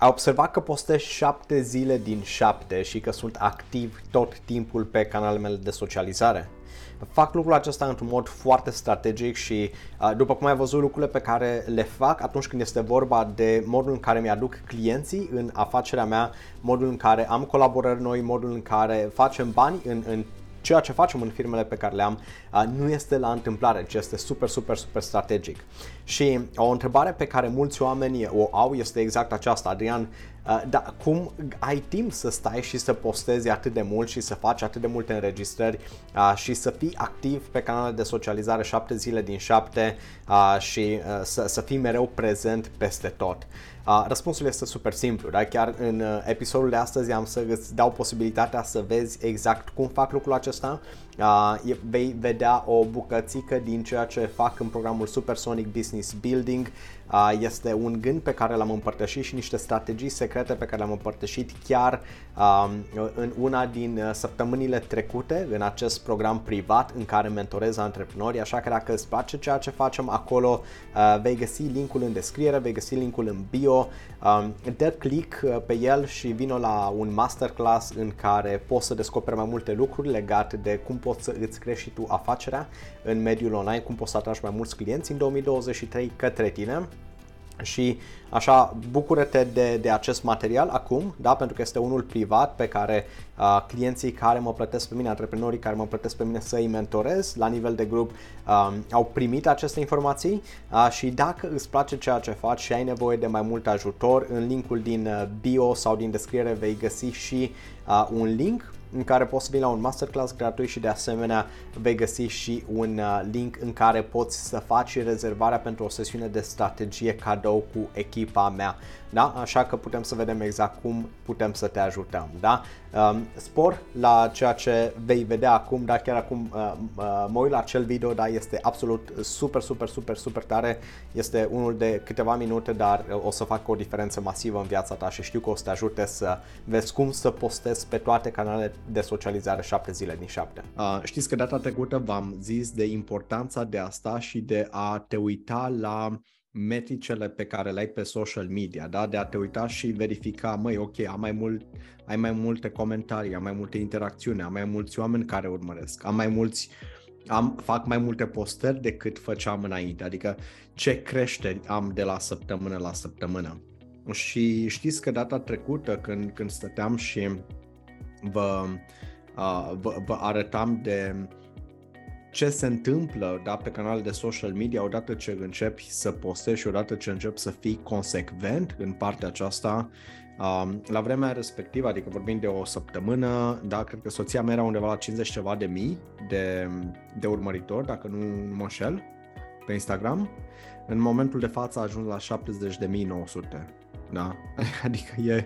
ai observat că postez șapte zile din șapte și că sunt activ tot timpul pe canalele mele de socializare? Fac lucrul acesta într-un mod foarte strategic și după cum ai văzut lucrurile pe care le fac atunci când este vorba de modul în care mi-aduc clienții în afacerea mea, modul în care am colaborări noi, modul în care facem bani în, în ceea ce facem în firmele pe care le am nu este la întâmplare, ci este super, super, super strategic. Și o întrebare pe care mulți oameni o au este exact aceasta, Adrian, da, cum ai timp să stai și să postezi atât de mult și să faci atât de multe înregistrări și să fii activ pe canalele de socializare 7 zile din 7 și să, să fii mereu prezent peste tot? Uh, răspunsul este super simplu, da? chiar în uh, episodul de astăzi am să îți dau posibilitatea să vezi exact cum fac lucrul acesta. Uh, vei vedea o bucățică din ceea ce fac în programul Supersonic Business Building. Uh, este un gând pe care l-am împărtășit și niște strategii secrete pe care le-am împărtășit chiar uh, în una din uh, săptămânile trecute în acest program privat în care mentorez antreprenori, așa că dacă îți place ceea ce facem acolo, uh, vei găsi linkul în descriere, vei găsi linkul în bio. Um, dă click uh, pe el și vină la un masterclass în care poți să descoperi mai multe lucruri legate de cum poți să îți crești și tu afacerea în mediul online, cum poți să atragi mai mulți clienți în 2023 către tine și așa bucură-te de, de acest material acum, da? pentru că este unul privat pe care uh, clienții care mă plătesc pe mine, antreprenorii care mă plătesc pe mine să îi mentorez la nivel de grup uh, au primit aceste informații uh, și dacă îți place ceea ce faci și ai nevoie de mai mult ajutor, în linkul din uh, bio sau din descriere vei găsi și uh, un link în care poți să vii la un masterclass gratuit și de asemenea vei găsi și un uh, link în care poți să faci rezervarea pentru o sesiune de strategie cadou cu echipa mea da? așa că putem să vedem exact cum putem să te ajutăm. Da? Um, spor la ceea ce vei vedea acum, dar chiar acum uh, uh, mă uit la acel video, da, este absolut super, super, super, super tare. Este unul de câteva minute, dar uh, o să fac o diferență masivă în viața ta și știu că o să te ajute să vezi cum să postezi pe toate canalele de socializare 7 zile din 7. Uh, știți că data trecută v-am zis de importanța de asta și de a te uita la metricele pe care le ai pe social media, da? de a te uita și verifica, măi, ok, am mai mult, ai mai multe comentarii, am mai multe interacțiuni, am mai mulți oameni care urmăresc, am mai mulți, am, fac mai multe postări decât făceam înainte, adică ce creșteri am de la săptămână la săptămână. Și știți că data trecută când, când stăteam și vă, uh, vă, vă arătam de ce se întâmplă da, pe canalele de social media odată ce începi să postezi și odată ce începi să fii consecvent în partea aceasta. Um, la vremea respectivă, adică vorbim de o săptămână, da, cred că soția mea era undeva la 50 ceva de mii de, de urmăritori, dacă nu, nu mă înșel, pe Instagram. În momentul de față a ajuns la 70.900. Da? Adică e,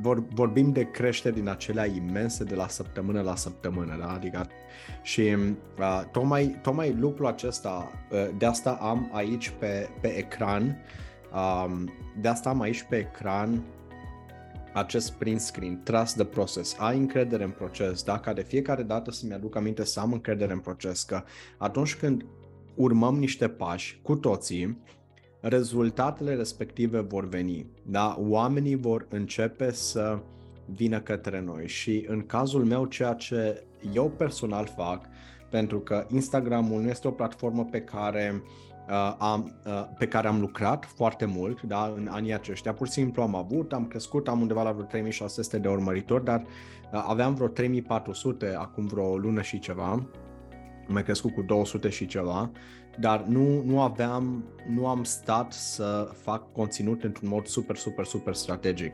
vor, vorbim de creșteri din acelea imense de la săptămână la săptămână, da? Adică și uh, tocmai, tocmai lucrul acesta, uh, de asta am aici pe, pe ecran, um, de asta am aici pe ecran acest print screen, trust the process, ai încredere în proces, da? ca de fiecare dată să-mi aduc aminte să am încredere în proces, că atunci când urmăm niște pași cu toții, rezultatele respective vor veni. Da? Oamenii vor începe să vină către noi și în cazul meu ceea ce eu personal fac, pentru că Instagramul nu este o platformă pe care uh, am, uh, pe care am lucrat foarte mult da, în anii aceștia. Pur și simplu am avut, am crescut, am undeva la vreo 3600 de urmăritori, dar uh, aveam vreo 3400 acum vreo lună și ceva. Am mai crescut cu 200 și ceva dar nu, nu aveam, nu am stat să fac conținut într-un mod super, super, super strategic.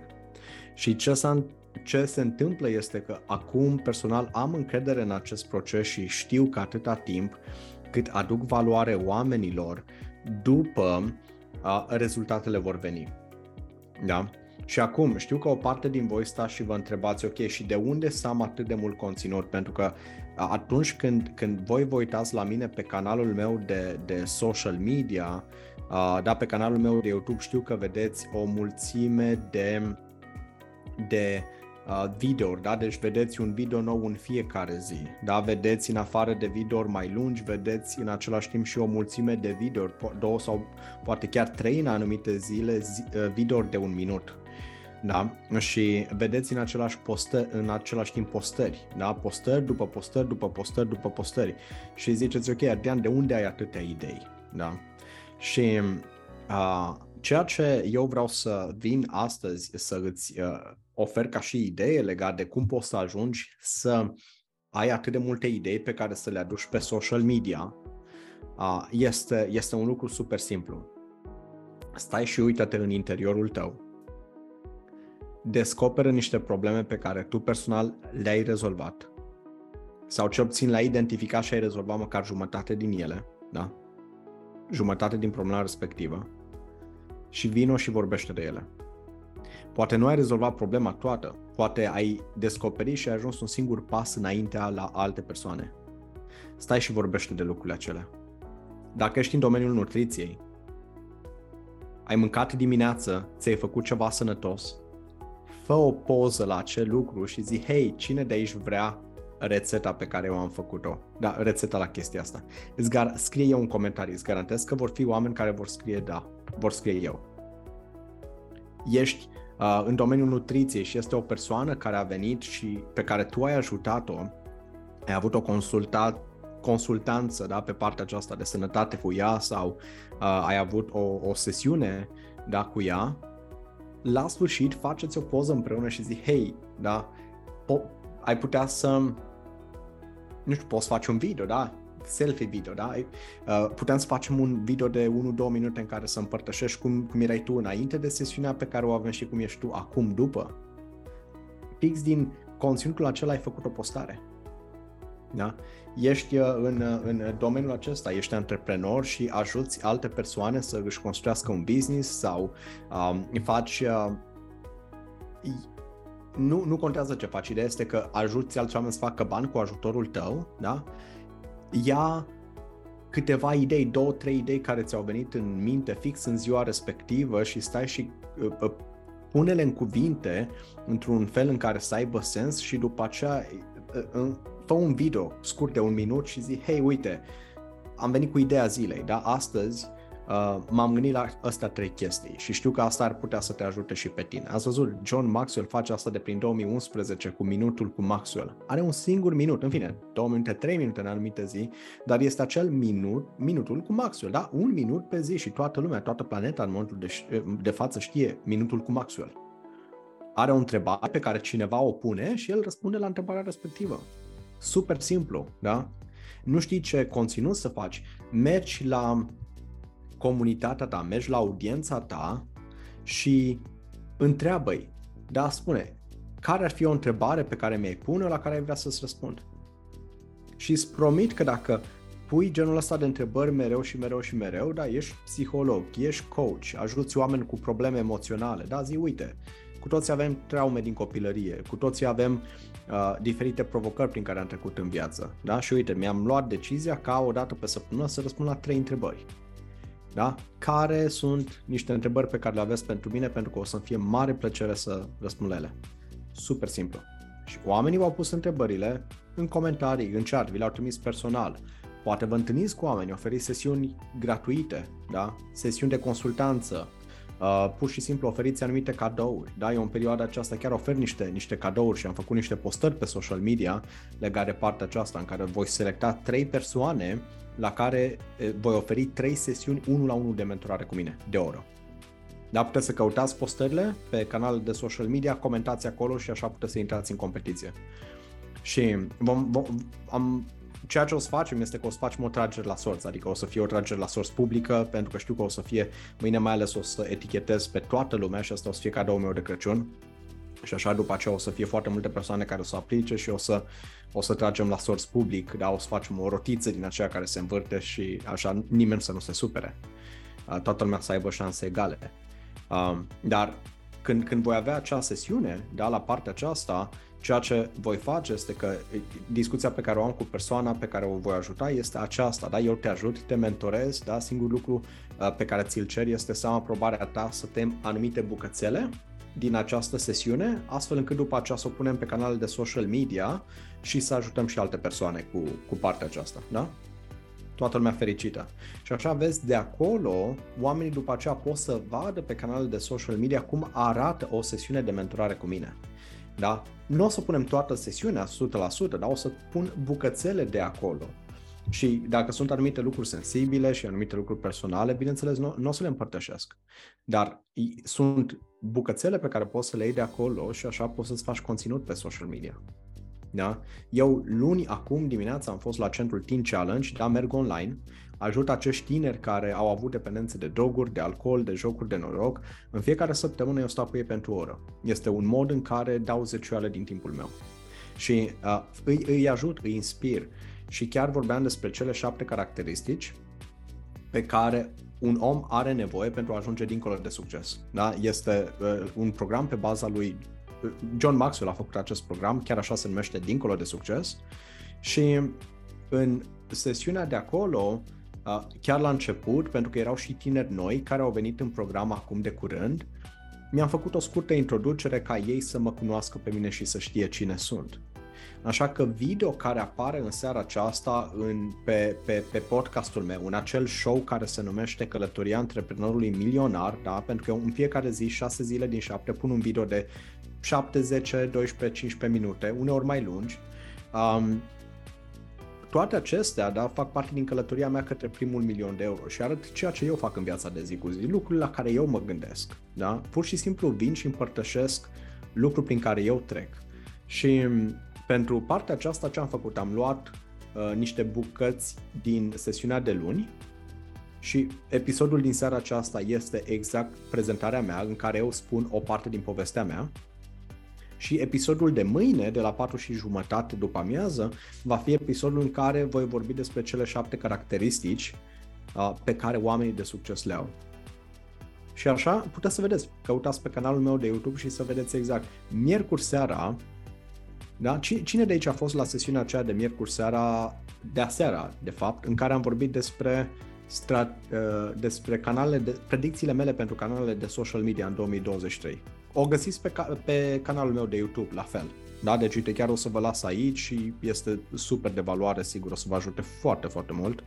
Și ce, s-a, ce se întâmplă este că acum personal am încredere în acest proces și știu că atâta timp cât aduc valoare oamenilor, după a, rezultatele vor veni. Da? Și acum, știu că o parte din voi sta și vă întrebați, ok, și de unde să am atât de mult conținut? Pentru că atunci când, când voi vă uitați la mine pe canalul meu de, de social media, uh, da, pe canalul meu de YouTube știu că vedeți o mulțime de, de uh, videouri, da? Deci vedeți un video nou în fiecare zi, da? Vedeți în afară de videouri mai lungi, vedeți în același timp și o mulțime de videouri, două sau poate chiar trei în anumite zile, zi, uh, videouri de un minut. Da? Și vedeți în același, postă, în același timp postări, da? Postări după postări, după postări, după postări. Și ziceți, ok, Adrian, de unde ai atâtea idei? Da? Și uh, ceea ce eu vreau să vin astăzi să îți uh, ofer ca și idee legat de cum poți să ajungi să ai atât de multe idei pe care să le aduci pe social media, uh, este, este un lucru super simplu. Stai și uită-te în interiorul tău. Descoperă niște probleme pe care tu personal le-ai rezolvat sau ce obțin le-ai identificat și ai rezolvat măcar jumătate din ele, da? Jumătate din problema respectivă și vino și vorbește de ele. Poate nu ai rezolvat problema toată, poate ai descoperit și ai ajuns un singur pas înaintea la alte persoane. Stai și vorbește de lucrurile acelea. Dacă ești în domeniul nutriției, ai mâncat dimineață, ți-ai făcut ceva sănătos, fă o poză la acel lucru și zi, hei, cine de aici vrea rețeta pe care eu am făcut-o. Da, rețeta la chestia asta. Îți gar- scrie eu un comentariu, îți garantez că vor fi oameni care vor scrie da, vor scrie eu. Ești uh, în domeniul nutriției și este o persoană care a venit și pe care tu ai ajutat-o, ai avut o consultat, consultanță da, pe partea aceasta de sănătate cu ea sau uh, ai avut o, o sesiune da, cu ea, la sfârșit faceți o poză împreună și zici, hei, da, po- ai putea să nu știu, poți face un video, da? Selfie video, da? Uh, putem să facem un video de 1-2 minute în care să împărtășești cum, cum erai tu înainte de sesiunea pe care o avem și cum ești tu acum după. Fix din conținutul acela ai făcut o postare. Da? Ești uh, în, uh, în domeniul acesta, ești antreprenor și ajuți alte persoane să își construiască un business sau um, faci uh, nu, nu contează ce faci, ideea este că ajuți alți oameni să facă bani cu ajutorul tău, da? Ia câteva idei, două, trei idei care ți-au venit în minte fix în ziua respectivă și stai și uh, uh, pune-le în cuvinte într-un fel în care să aibă sens și după aceea uh, uh, fă un video scurt de un minut și zi, hei, uite, am venit cu ideea zilei, da? Astăzi uh, m-am gândit la astea trei chestii și știu că asta ar putea să te ajute și pe tine. Ați văzut, John Maxwell face asta de prin 2011 cu minutul cu Maxwell. Are un singur minut, în fine, două minute, trei minute în anumite zi, dar este acel minut, minutul cu Maxwell, da? Un minut pe zi și toată lumea, toată planeta în momentul de, de față știe minutul cu Maxwell. Are o întrebare pe care cineva o pune și el răspunde la întrebarea respectivă. Super simplu, da? Nu știi ce conținut să faci, mergi la comunitatea ta, mergi la audiența ta și întreabă-i, da, spune, care ar fi o întrebare pe care mi-ai pune la care ai vrea să-ți răspund? Și îți promit că dacă pui genul ăsta de întrebări mereu și mereu și mereu, da, ești psiholog, ești coach, ajuți oameni cu probleme emoționale, da, zi, uite, cu toții avem traume din copilărie, cu toții avem uh, diferite provocări prin care am trecut în viață, da, și uite, mi-am luat decizia ca o dată pe săptămână să răspund la trei întrebări. Da? Care sunt niște întrebări pe care le aveți pentru mine, pentru că o să-mi fie mare plăcere să răspund la ele. Super simplu. Și oamenii v-au pus întrebările în comentarii, în chat, vi le-au trimis personal. Poate vă întâlniți cu oameni, oferiți sesiuni gratuite, da? sesiuni de consultanță, Uh, pur și simplu oferiți anumite cadouri. Da? Eu în perioada aceasta chiar ofer niște, niște cadouri și am făcut niște postări pe social media legate de partea aceasta în care voi selecta trei persoane la care voi oferi trei sesiuni 1 la 1 de mentorare cu mine, de o oră. Da, puteți să căutați postările pe canalul de social media, comentați acolo și așa puteți să intrați în competiție. Și vom, vom, am, ceea ce o să facem este că o să facem o tragere la sorți, adică o să fie o tragere la sorți publică, pentru că știu că o să fie, mâine mai ales o să etichetez pe toată lumea și asta o să fie cadou meu de Crăciun. Și așa după aceea o să fie foarte multe persoane care o să aplice și o să, o să tragem la sorți public, da, o să facem o rotiță din aceea care se învârte și așa nimeni să nu se supere. Toată lumea să aibă șanse egale. Dar când, când voi avea acea sesiune, da, la partea aceasta, ceea ce voi face este că discuția pe care o am cu persoana pe care o voi ajuta este aceasta, da? Eu te ajut, te mentorez, da? Singurul lucru pe care ți-l cer este să am aprobarea ta să tem anumite bucățele din această sesiune, astfel încât după aceea să o punem pe canalele de social media și să ajutăm și alte persoane cu, cu partea aceasta, da? Toată lumea fericită. Și așa vezi, de acolo, oamenii după aceea pot să vadă pe canalele de social media cum arată o sesiune de mentorare cu mine. Da? Nu o să punem toată sesiunea 100%, dar o să pun bucățele de acolo. Și dacă sunt anumite lucruri sensibile și anumite lucruri personale, bineînțeles, nu, nu o să le împărtășesc. Dar sunt bucățele pe care poți să le iei de acolo și așa poți să-ți faci conținut pe social media. Da? Eu luni, acum dimineața, am fost la centrul Teen Challenge, da, merg online, ajut acești tineri care au avut dependențe de droguri, de alcool, de jocuri de noroc. În fiecare săptămână eu stau cu ei pentru o oră. Este un mod în care dau zecioale din timpul meu. Și uh, îi, îi ajut, îi inspir. Și chiar vorbeam despre cele șapte caracteristici pe care un om are nevoie pentru a ajunge dincolo de succes. Da? Este uh, un program pe baza lui uh, John Maxwell a făcut acest program, chiar așa se numește Dincolo de succes. Și în sesiunea de acolo, uh, chiar la început, pentru că erau și tineri noi care au venit în program acum de curând, mi-am făcut o scurtă introducere ca ei să mă cunoască pe mine și să știe cine sunt. Așa că video care apare în seara aceasta în, pe, pe, pe podcastul meu, în acel show care se numește Călătoria antreprenorului milionar, da? pentru că în fiecare zi, 6 zile din 7, pun un video de 7, 10, 12, 15 minute, uneori mai lungi. Um, toate acestea da, fac parte din călătoria mea către primul milion de euro și arăt ceea ce eu fac în viața de zi cu zi, lucrurile la care eu mă gândesc. Da? Pur și simplu vin și împărtășesc lucruri prin care eu trec. Și pentru partea aceasta ce am făcut? Am luat uh, niște bucăți din sesiunea de luni și episodul din seara aceasta este exact prezentarea mea în care eu spun o parte din povestea mea și episodul de mâine, de la 4 și jumătate după amiază, va fi episodul în care voi vorbi despre cele șapte caracteristici uh, pe care oamenii de succes le au. Și așa puteți să vedeți, căutați pe canalul meu de YouTube și să vedeți exact. Miercuri seara da? Cine de aici a fost la sesiunea aceea de miercuri seara, de aseara, de fapt, în care am vorbit despre, strat, uh, despre canalele de, predicțiile mele pentru canalele de social media în 2023? O găsiți pe, ca, pe canalul meu de YouTube, la fel. Da, deci uite, chiar o să vă las aici și este super de valoare, sigur, o să vă ajute foarte, foarte mult.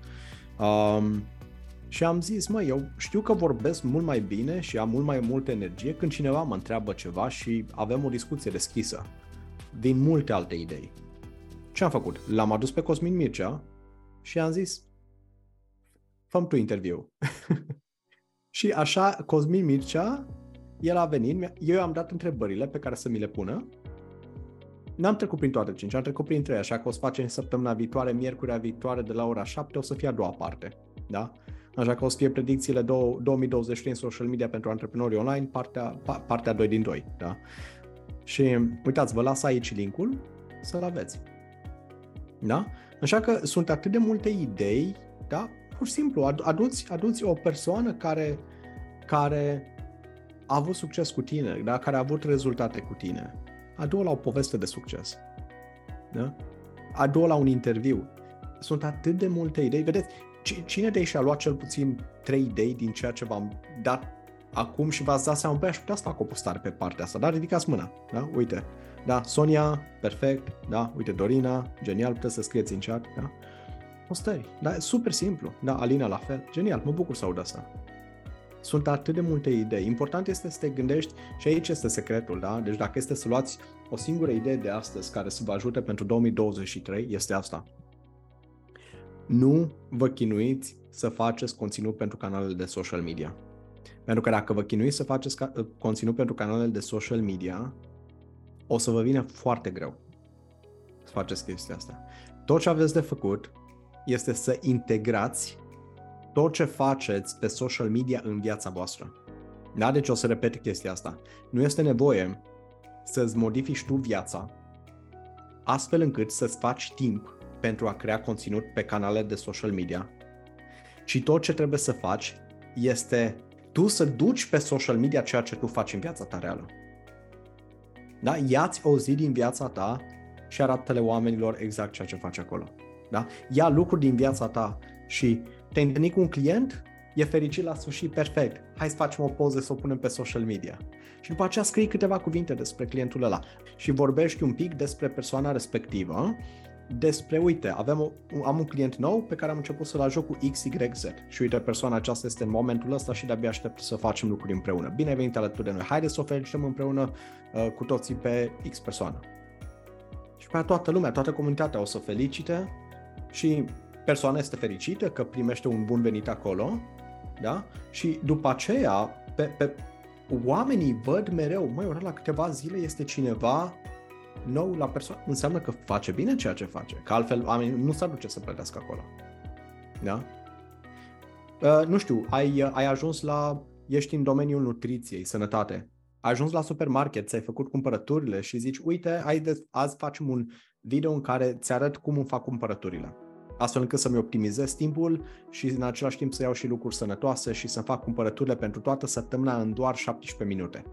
Um, și am zis, mă, eu știu că vorbesc mult mai bine și am mult mai multă energie când cineva mă întreabă ceva și avem o discuție deschisă din multe alte idei. Ce am făcut? L-am adus pe Cosmin Mircea și am zis, făm tu interviu. și așa, Cosmin Mircea, el a venit, eu am dat întrebările pe care să mi le pună. N-am trecut prin toate cinci, am trecut prin trei, așa că o să facem săptămâna viitoare, miercurea viitoare, de la ora 7, o să fie a doua parte. Da? Așa că o să fie predicțiile 2023 în social media pentru antreprenori online, partea, partea 2 din 2. Da? Și uitați, vă las aici linkul să-l aveți. Da? Așa că sunt atât de multe idei, da? Pur și simplu, aduți, aduți o persoană care, care a avut succes cu tine, da? care a avut rezultate cu tine. Adu-o la o poveste de succes. Da? Adu-o la un interviu. Sunt atât de multe idei. Vedeți, cine de aici a luat cel puțin trei idei din ceea ce v-am dat acum și v-ați dat seama, băi, aș putea să fac o postare pe partea asta, dar ridicați mâna, da? Uite, da, Sonia, perfect, da, uite, Dorina, genial, puteți să scrieți în chat, da? Postări, da, super simplu, da, Alina la fel, genial, mă bucur să aud asta. Sunt atât de multe idei. Important este să te gândești și aici este secretul, da? Deci dacă este să luați o singură idee de astăzi care să vă ajute pentru 2023, este asta. Nu vă chinuiți să faceți conținut pentru canalele de social media. Pentru că dacă vă chinuiți să faceți ca, uh, conținut pentru canalele de social media, o să vă vină foarte greu să faceți chestia asta. Tot ce aveți de făcut este să integrați tot ce faceți pe social media în viața voastră. Da? Deci o să repet chestia asta. Nu este nevoie să-ți modifici tu viața astfel încât să-ți faci timp pentru a crea conținut pe canale de social media, ci tot ce trebuie să faci este tu să duci pe social media ceea ce tu faci în viața ta reală. Da? Ia-ți o zi din viața ta și arată-le oamenilor exact ceea ce faci acolo. Da? Ia lucruri din viața ta și te-ai întâlnit cu un client, e fericit la sfârșit, perfect. Hai să facem o poză să o punem pe social media. Și după aceea scrii câteva cuvinte despre clientul ăla și vorbești un pic despre persoana respectivă despre, uite, avem o, am un client nou pe care am început să-l ajut cu XYZ și uite, persoana aceasta este în momentul ăsta și de-abia aștept să facem lucruri împreună. Bine venit alături de noi, haideți să o felicităm împreună uh, cu toții pe X persoană. Și pe toată lumea, toată comunitatea o să felicite și persoana este fericită că primește un bun venit acolo, da? Și după aceea, pe, pe, oamenii văd mereu, măi, ora la câteva zile este cineva nou la persoană, înseamnă că face bine ceea ce face, că altfel oamenii nu s-ar duce să plătească acolo. Da? Uh, nu știu, ai, ai ajuns la, ești în domeniul nutriției, sănătate, ai ajuns la supermarket, ți-ai făcut cumpărăturile și zici, uite, hai de, azi facem un video în care ți arăt cum îmi fac cumpărăturile astfel încât să-mi optimizez timpul și în același timp să iau și lucruri sănătoase și să fac cumpărăturile pentru toată săptămâna în doar 17 minute.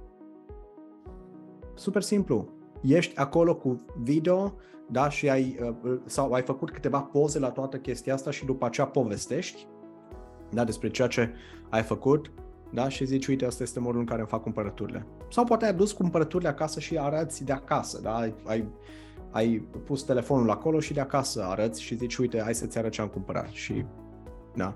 Super simplu. Ești acolo cu video da, și ai, uh, sau ai făcut câteva poze la toată chestia asta și după aceea povestești da, despre ceea ce ai făcut da, și zici, uite, asta este modul în care îmi fac cumpărăturile. Sau poate ai adus cumpărăturile acasă și arăți de acasă, da, ai, ai ai pus telefonul acolo și de acasă arăți și zici, uite, hai să-ți arăt ce am cumpărat și, da.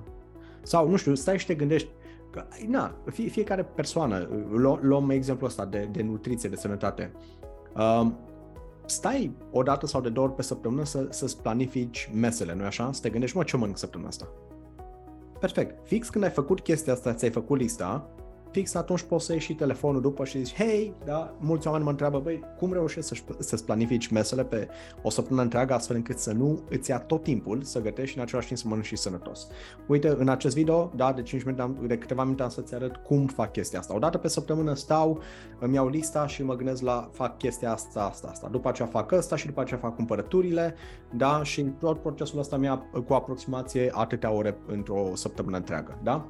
Sau, nu știu, stai și te gândești, că, na, fie, fiecare persoană, lu- luăm exemplul ăsta de, de nutriție, de sănătate, um, stai o dată sau de două ori pe săptămână să, să-ți planifici mesele, nu-i așa? Să te gândești, mă, ce mănânc săptămâna asta? Perfect. Fix când ai făcut chestia asta, ți-ai făcut lista, fix atunci poți să iei și telefonul după și zici, hei, da, mulți oameni mă întreabă, băi, cum reușești să să-ți planifici mesele pe o săptămână întreagă astfel încât să nu îți ia tot timpul să gătești și în același timp să mănânci și sănătos. Uite, în acest video, da, de 5 minute, de câteva minute am să-ți arăt cum fac chestia asta. O dată pe săptămână stau, îmi iau lista și mă gândesc la fac chestia asta, asta, asta. După aceea fac asta și după aceea fac cumpărăturile, da, și tot procesul ăsta mi-a cu aproximație atâtea ore într-o săptămână întreagă, da?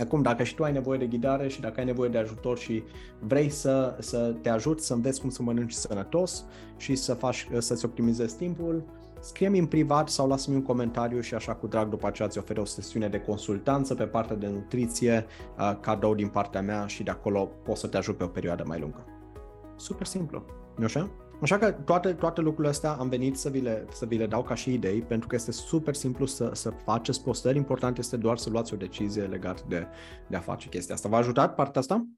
Acum, dacă și tu ai nevoie de ghidare și dacă ai nevoie de ajutor și vrei să, să te ajut să înveți cum să mănânci sănătos și să faci, să-ți optimizezi timpul, scrie-mi în privat sau lasă-mi un comentariu și așa cu drag după aceea îți ofer o sesiune de consultanță pe partea de nutriție, cadou din partea mea și de acolo pot să te ajut pe o perioadă mai lungă. Super simplu, nu așa? Așa că toate, toate lucrurile astea am venit să vi, le, să vi le dau ca și idei, pentru că este super simplu să, să faceți postări. Important este doar să luați o decizie legată de, de a face chestia asta. V-a ajutat partea asta?